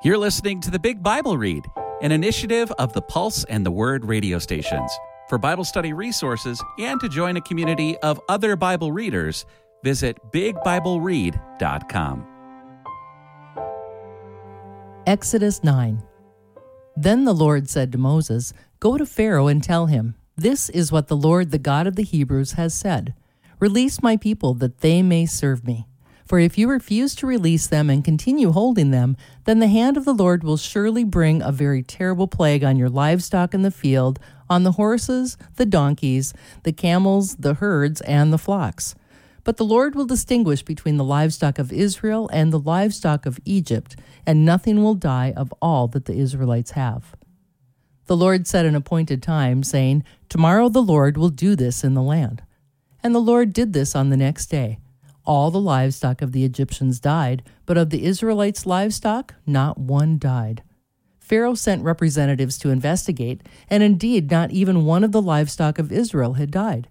You're listening to the Big Bible Read, an initiative of the Pulse and the Word radio stations. For Bible study resources and to join a community of other Bible readers, visit bigbibleread.com. Exodus 9. Then the Lord said to Moses, Go to Pharaoh and tell him, This is what the Lord, the God of the Hebrews, has said Release my people that they may serve me. For if you refuse to release them and continue holding them, then the hand of the Lord will surely bring a very terrible plague on your livestock in the field, on the horses, the donkeys, the camels, the herds, and the flocks. But the Lord will distinguish between the livestock of Israel and the livestock of Egypt, and nothing will die of all that the Israelites have. The Lord set an appointed time, saying, Tomorrow the Lord will do this in the land. And the Lord did this on the next day. All the livestock of the Egyptians died, but of the Israelites' livestock, not one died. Pharaoh sent representatives to investigate, and indeed, not even one of the livestock of Israel had died.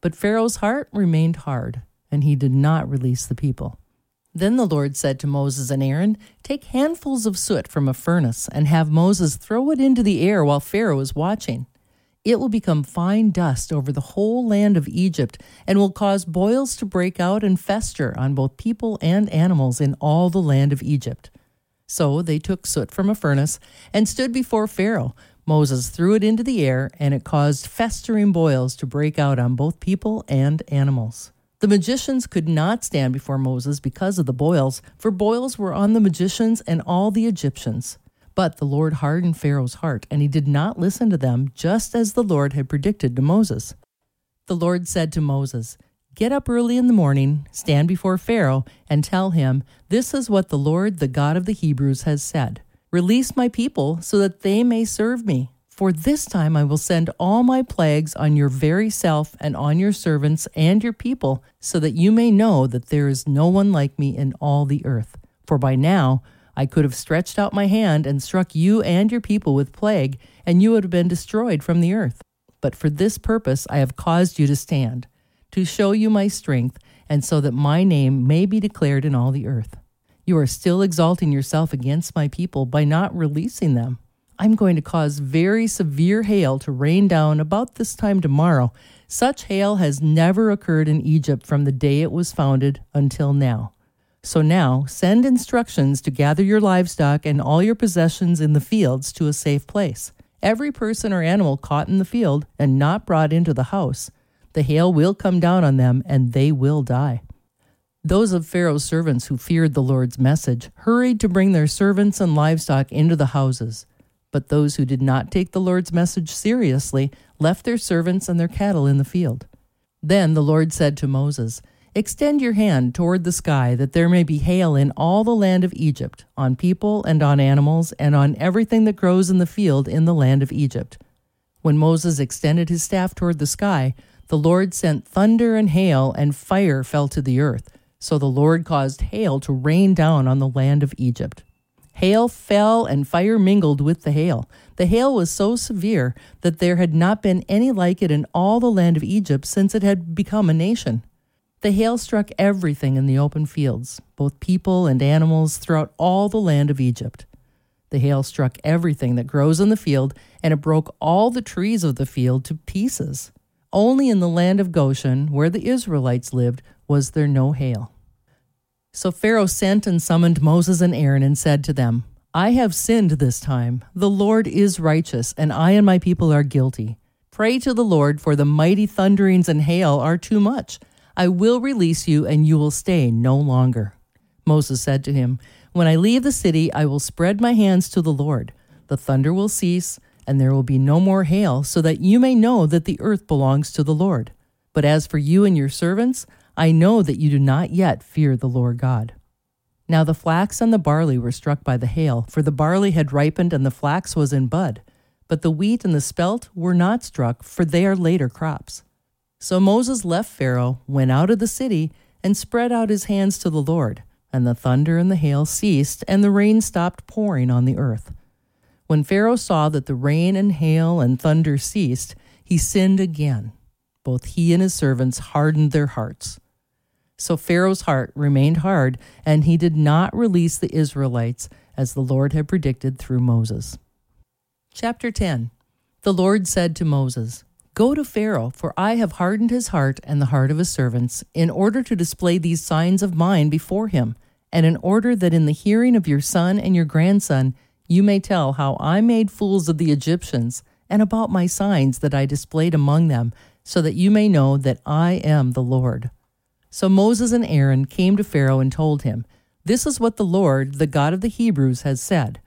But Pharaoh's heart remained hard, and he did not release the people. Then the Lord said to Moses and Aaron, Take handfuls of soot from a furnace, and have Moses throw it into the air while Pharaoh is watching. It will become fine dust over the whole land of Egypt and will cause boils to break out and fester on both people and animals in all the land of Egypt. So they took soot from a furnace and stood before Pharaoh. Moses threw it into the air, and it caused festering boils to break out on both people and animals. The magicians could not stand before Moses because of the boils, for boils were on the magicians and all the Egyptians. But the Lord hardened Pharaoh's heart, and he did not listen to them, just as the Lord had predicted to Moses. The Lord said to Moses, Get up early in the morning, stand before Pharaoh, and tell him, This is what the Lord, the God of the Hebrews, has said Release my people so that they may serve me. For this time I will send all my plagues on your very self and on your servants and your people, so that you may know that there is no one like me in all the earth. For by now, I could have stretched out my hand and struck you and your people with plague, and you would have been destroyed from the earth. But for this purpose I have caused you to stand, to show you my strength, and so that my name may be declared in all the earth. You are still exalting yourself against my people by not releasing them. I'm going to cause very severe hail to rain down about this time tomorrow. Such hail has never occurred in Egypt from the day it was founded until now. So now send instructions to gather your livestock and all your possessions in the fields to a safe place. Every person or animal caught in the field and not brought into the house, the hail will come down on them and they will die. Those of Pharaoh's servants who feared the Lord's message hurried to bring their servants and livestock into the houses. But those who did not take the Lord's message seriously left their servants and their cattle in the field. Then the Lord said to Moses, Extend your hand toward the sky, that there may be hail in all the land of Egypt, on people and on animals, and on everything that grows in the field in the land of Egypt. When Moses extended his staff toward the sky, the Lord sent thunder and hail, and fire fell to the earth. So the Lord caused hail to rain down on the land of Egypt. Hail fell, and fire mingled with the hail. The hail was so severe that there had not been any like it in all the land of Egypt since it had become a nation. The hail struck everything in the open fields, both people and animals, throughout all the land of Egypt. The hail struck everything that grows in the field, and it broke all the trees of the field to pieces. Only in the land of Goshen, where the Israelites lived, was there no hail. So Pharaoh sent and summoned Moses and Aaron and said to them, I have sinned this time. The Lord is righteous, and I and my people are guilty. Pray to the Lord, for the mighty thunderings and hail are too much. I will release you, and you will stay no longer. Moses said to him, When I leave the city, I will spread my hands to the Lord. The thunder will cease, and there will be no more hail, so that you may know that the earth belongs to the Lord. But as for you and your servants, I know that you do not yet fear the Lord God. Now the flax and the barley were struck by the hail, for the barley had ripened and the flax was in bud. But the wheat and the spelt were not struck, for they are later crops. So Moses left Pharaoh, went out of the city, and spread out his hands to the Lord. And the thunder and the hail ceased, and the rain stopped pouring on the earth. When Pharaoh saw that the rain and hail and thunder ceased, he sinned again. Both he and his servants hardened their hearts. So Pharaoh's heart remained hard, and he did not release the Israelites as the Lord had predicted through Moses. Chapter 10 The Lord said to Moses, Go to Pharaoh, for I have hardened his heart and the heart of his servants, in order to display these signs of mine before him, and in order that in the hearing of your son and your grandson you may tell how I made fools of the Egyptians, and about my signs that I displayed among them, so that you may know that I am the Lord. So Moses and Aaron came to Pharaoh and told him, This is what the Lord, the God of the Hebrews, has said.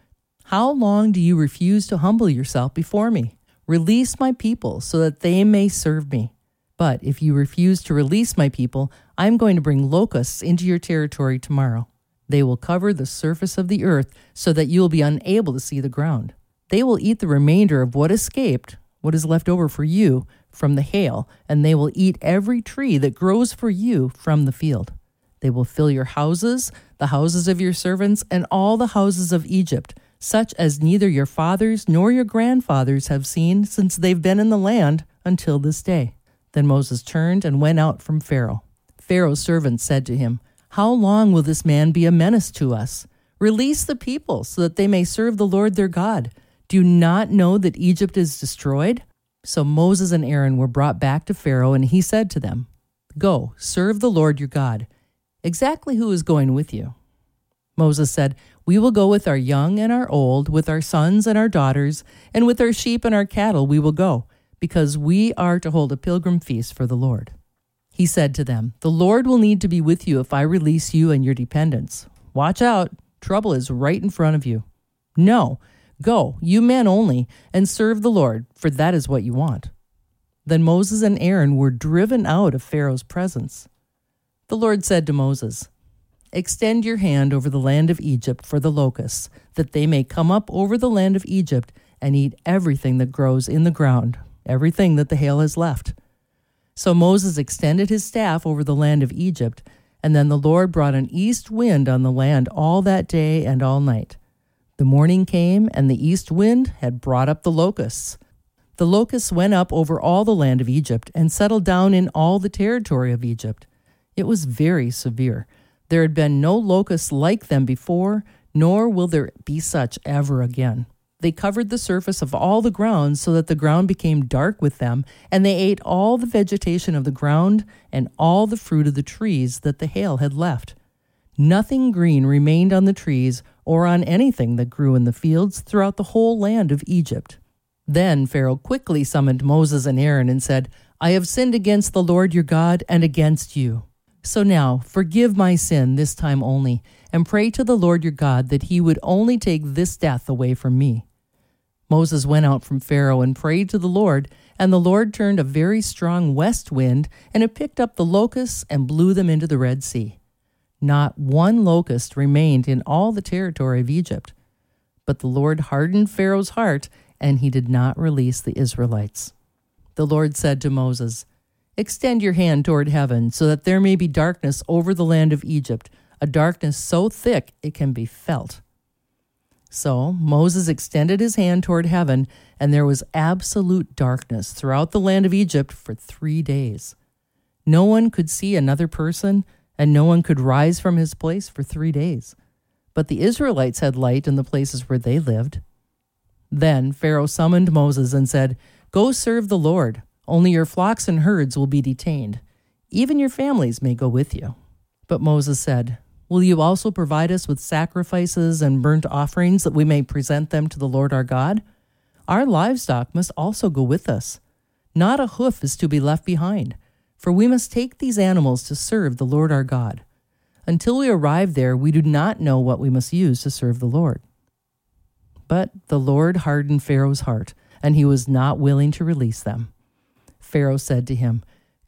How long do you refuse to humble yourself before me? Release my people so that they may serve me. But if you refuse to release my people, I am going to bring locusts into your territory tomorrow. They will cover the surface of the earth so that you will be unable to see the ground. They will eat the remainder of what escaped, what is left over for you, from the hail, and they will eat every tree that grows for you from the field. They will fill your houses, the houses of your servants, and all the houses of Egypt such as neither your fathers nor your grandfathers have seen since they've been in the land until this day. Then Moses turned and went out from Pharaoh. Pharaoh's servants said to him, How long will this man be a menace to us? Release the people so that they may serve the Lord their God. Do you not know that Egypt is destroyed? So Moses and Aaron were brought back to Pharaoh, and he said to them, Go, serve the Lord your God. Exactly who is going with you? Moses said, We will go with our young and our old, with our sons and our daughters, and with our sheep and our cattle we will go, because we are to hold a pilgrim feast for the Lord. He said to them, The Lord will need to be with you if I release you and your dependents. Watch out, trouble is right in front of you. No, go, you men only, and serve the Lord, for that is what you want. Then Moses and Aaron were driven out of Pharaoh's presence. The Lord said to Moses, Extend your hand over the land of Egypt for the locusts, that they may come up over the land of Egypt and eat everything that grows in the ground, everything that the hail has left. So Moses extended his staff over the land of Egypt, and then the Lord brought an east wind on the land all that day and all night. The morning came, and the east wind had brought up the locusts. The locusts went up over all the land of Egypt and settled down in all the territory of Egypt. It was very severe. There had been no locusts like them before, nor will there be such ever again. They covered the surface of all the ground so that the ground became dark with them, and they ate all the vegetation of the ground and all the fruit of the trees that the hail had left. Nothing green remained on the trees or on anything that grew in the fields throughout the whole land of Egypt. Then Pharaoh quickly summoned Moses and Aaron and said, I have sinned against the Lord your God and against you. So now, forgive my sin this time only, and pray to the Lord your God that he would only take this death away from me. Moses went out from Pharaoh and prayed to the Lord, and the Lord turned a very strong west wind, and it picked up the locusts and blew them into the Red Sea. Not one locust remained in all the territory of Egypt. But the Lord hardened Pharaoh's heart, and he did not release the Israelites. The Lord said to Moses, Extend your hand toward heaven, so that there may be darkness over the land of Egypt, a darkness so thick it can be felt. So Moses extended his hand toward heaven, and there was absolute darkness throughout the land of Egypt for three days. No one could see another person, and no one could rise from his place for three days. But the Israelites had light in the places where they lived. Then Pharaoh summoned Moses and said, Go serve the Lord. Only your flocks and herds will be detained. Even your families may go with you. But Moses said, Will you also provide us with sacrifices and burnt offerings that we may present them to the Lord our God? Our livestock must also go with us. Not a hoof is to be left behind, for we must take these animals to serve the Lord our God. Until we arrive there, we do not know what we must use to serve the Lord. But the Lord hardened Pharaoh's heart, and he was not willing to release them. Pharaoh said to him,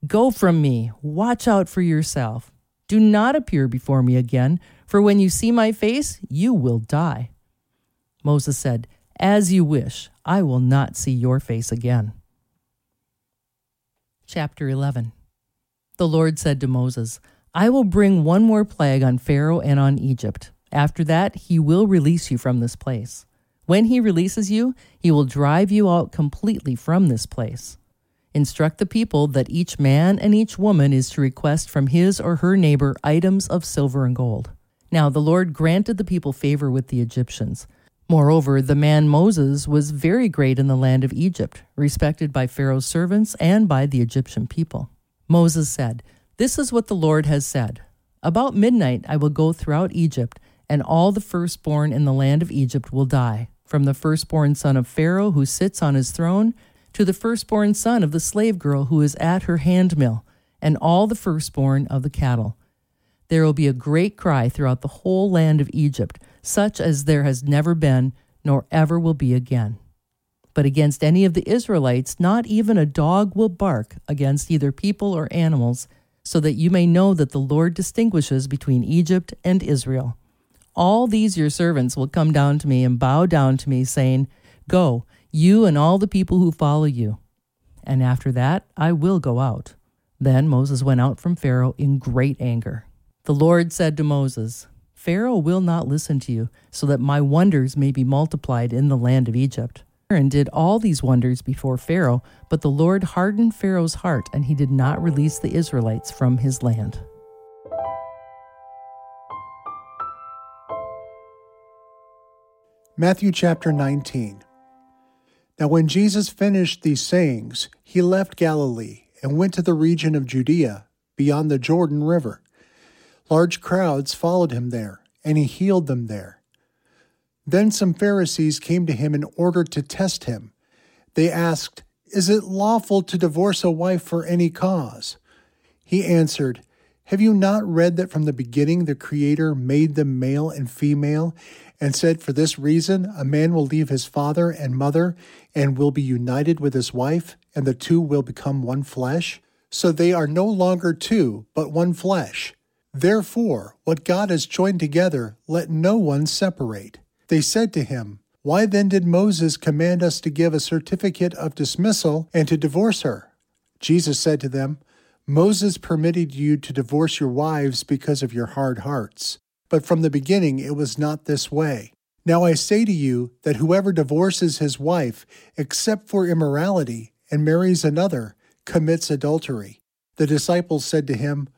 Go from me, watch out for yourself. Do not appear before me again, for when you see my face, you will die. Moses said, As you wish, I will not see your face again. Chapter 11 The Lord said to Moses, I will bring one more plague on Pharaoh and on Egypt. After that, he will release you from this place. When he releases you, he will drive you out completely from this place. Instruct the people that each man and each woman is to request from his or her neighbor items of silver and gold. Now the Lord granted the people favor with the Egyptians. Moreover, the man Moses was very great in the land of Egypt, respected by Pharaoh's servants and by the Egyptian people. Moses said, This is what the Lord has said About midnight I will go throughout Egypt, and all the firstborn in the land of Egypt will die, from the firstborn son of Pharaoh who sits on his throne, to the firstborn son of the slave girl who is at her handmill, and all the firstborn of the cattle. There will be a great cry throughout the whole land of Egypt such as there has never been, nor ever will be again. But against any of the Israelites, not even a dog will bark against either people or animals, so that you may know that the Lord distinguishes between Egypt and Israel. All these your servants will come down to me and bow down to me, saying, Go, you and all the people who follow you. And after that I will go out. Then Moses went out from Pharaoh in great anger. The Lord said to Moses, Pharaoh will not listen to you, so that my wonders may be multiplied in the land of Egypt. Aaron did all these wonders before Pharaoh, but the Lord hardened Pharaoh's heart, and he did not release the Israelites from his land. Matthew chapter 19. Now, when Jesus finished these sayings, he left Galilee and went to the region of Judea, beyond the Jordan River. Large crowds followed him there, and he healed them there. Then some Pharisees came to him in order to test him. They asked, Is it lawful to divorce a wife for any cause? He answered, Have you not read that from the beginning the Creator made them male and female, and said, For this reason a man will leave his father and mother and will be united with his wife, and the two will become one flesh? So they are no longer two, but one flesh. Therefore, what God has joined together, let no one separate. They said to him, Why then did Moses command us to give a certificate of dismissal and to divorce her? Jesus said to them, Moses permitted you to divorce your wives because of your hard hearts. But from the beginning it was not this way. Now I say to you that whoever divorces his wife, except for immorality, and marries another, commits adultery. The disciples said to him,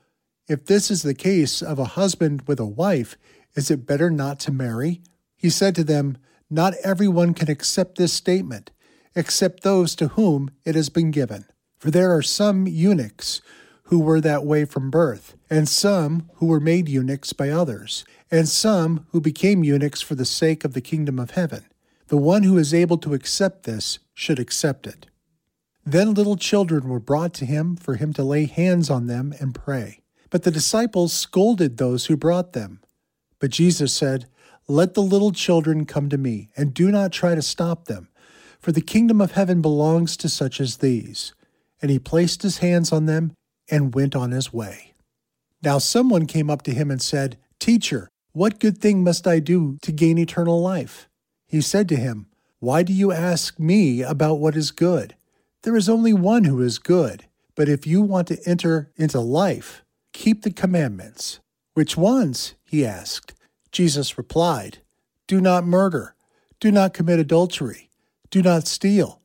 if this is the case of a husband with a wife, is it better not to marry? He said to them, Not everyone can accept this statement, except those to whom it has been given. For there are some eunuchs who were that way from birth, and some who were made eunuchs by others, and some who became eunuchs for the sake of the kingdom of heaven. The one who is able to accept this should accept it. Then little children were brought to him for him to lay hands on them and pray. But the disciples scolded those who brought them. But Jesus said, Let the little children come to me, and do not try to stop them, for the kingdom of heaven belongs to such as these. And he placed his hands on them and went on his way. Now someone came up to him and said, Teacher, what good thing must I do to gain eternal life? He said to him, Why do you ask me about what is good? There is only one who is good. But if you want to enter into life, keep the commandments. Which ones? he asked. Jesus replied, Do not murder, do not commit adultery, do not steal,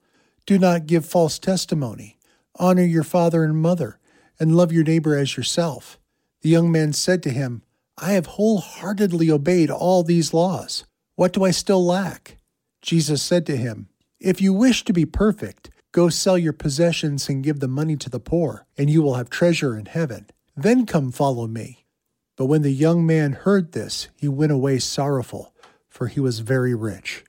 do not give false testimony, honor your father and mother, and love your neighbor as yourself. The young man said to him, I have wholeheartedly obeyed all these laws. What do I still lack? Jesus said to him, If you wish to be perfect, go sell your possessions and give the money to the poor, and you will have treasure in heaven. Then come follow me. But when the young man heard this, he went away sorrowful, for he was very rich.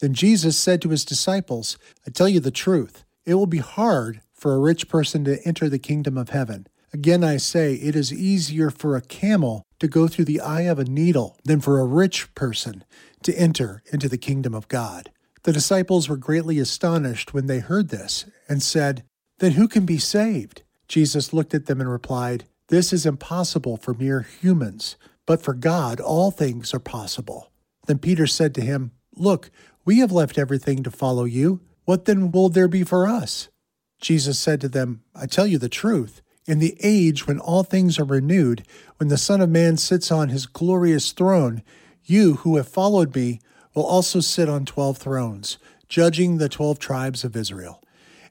Then Jesus said to his disciples, I tell you the truth, it will be hard for a rich person to enter the kingdom of heaven. Again, I say, it is easier for a camel to go through the eye of a needle than for a rich person to enter into the kingdom of God. The disciples were greatly astonished when they heard this and said, Then who can be saved? Jesus looked at them and replied, this is impossible for mere humans, but for God all things are possible. Then Peter said to him, Look, we have left everything to follow you. What then will there be for us? Jesus said to them, I tell you the truth. In the age when all things are renewed, when the Son of Man sits on his glorious throne, you who have followed me will also sit on twelve thrones, judging the twelve tribes of Israel.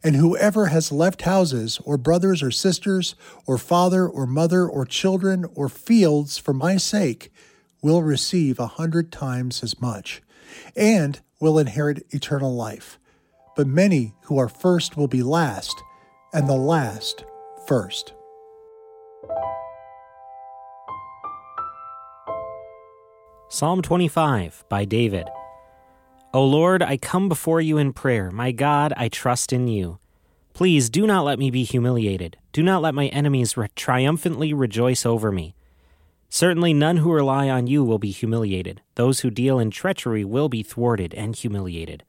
And whoever has left houses, or brothers or sisters, or father or mother, or children, or fields for my sake, will receive a hundred times as much, and will inherit eternal life. But many who are first will be last, and the last first. Psalm 25 by David. O Lord, I come before you in prayer. My God, I trust in you. Please do not let me be humiliated. Do not let my enemies re- triumphantly rejoice over me. Certainly, none who rely on you will be humiliated. Those who deal in treachery will be thwarted and humiliated.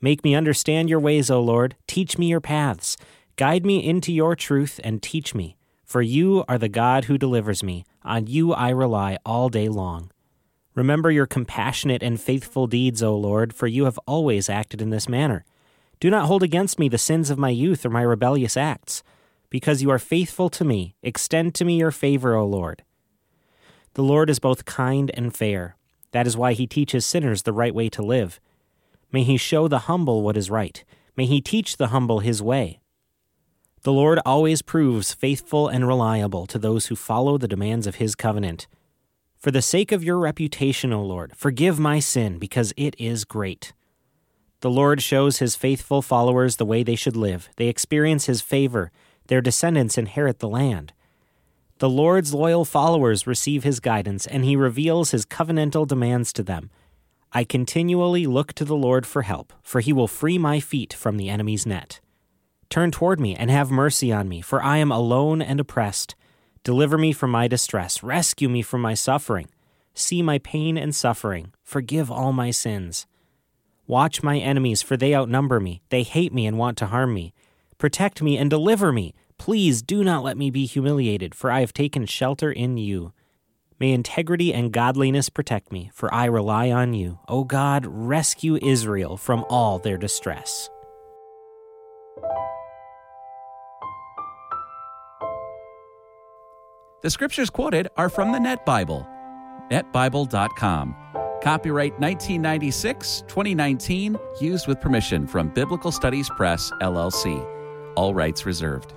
Make me understand your ways, O Lord. Teach me your paths. Guide me into your truth and teach me. For you are the God who delivers me. On you I rely all day long. Remember your compassionate and faithful deeds, O Lord, for you have always acted in this manner. Do not hold against me the sins of my youth or my rebellious acts. Because you are faithful to me, extend to me your favor, O Lord. The Lord is both kind and fair. That is why he teaches sinners the right way to live. May he show the humble what is right. May he teach the humble his way. The Lord always proves faithful and reliable to those who follow the demands of his covenant. For the sake of your reputation, O Lord, forgive my sin, because it is great. The Lord shows his faithful followers the way they should live. They experience his favor. Their descendants inherit the land. The Lord's loyal followers receive his guidance, and he reveals his covenantal demands to them. I continually look to the Lord for help, for he will free my feet from the enemy's net. Turn toward me and have mercy on me, for I am alone and oppressed. Deliver me from my distress. Rescue me from my suffering. See my pain and suffering. Forgive all my sins. Watch my enemies, for they outnumber me. They hate me and want to harm me. Protect me and deliver me. Please do not let me be humiliated, for I have taken shelter in you. May integrity and godliness protect me, for I rely on you. O God, rescue Israel from all their distress. The scriptures quoted are from the Net Bible, netbible.com. Copyright 1996 2019, used with permission from Biblical Studies Press, LLC. All rights reserved.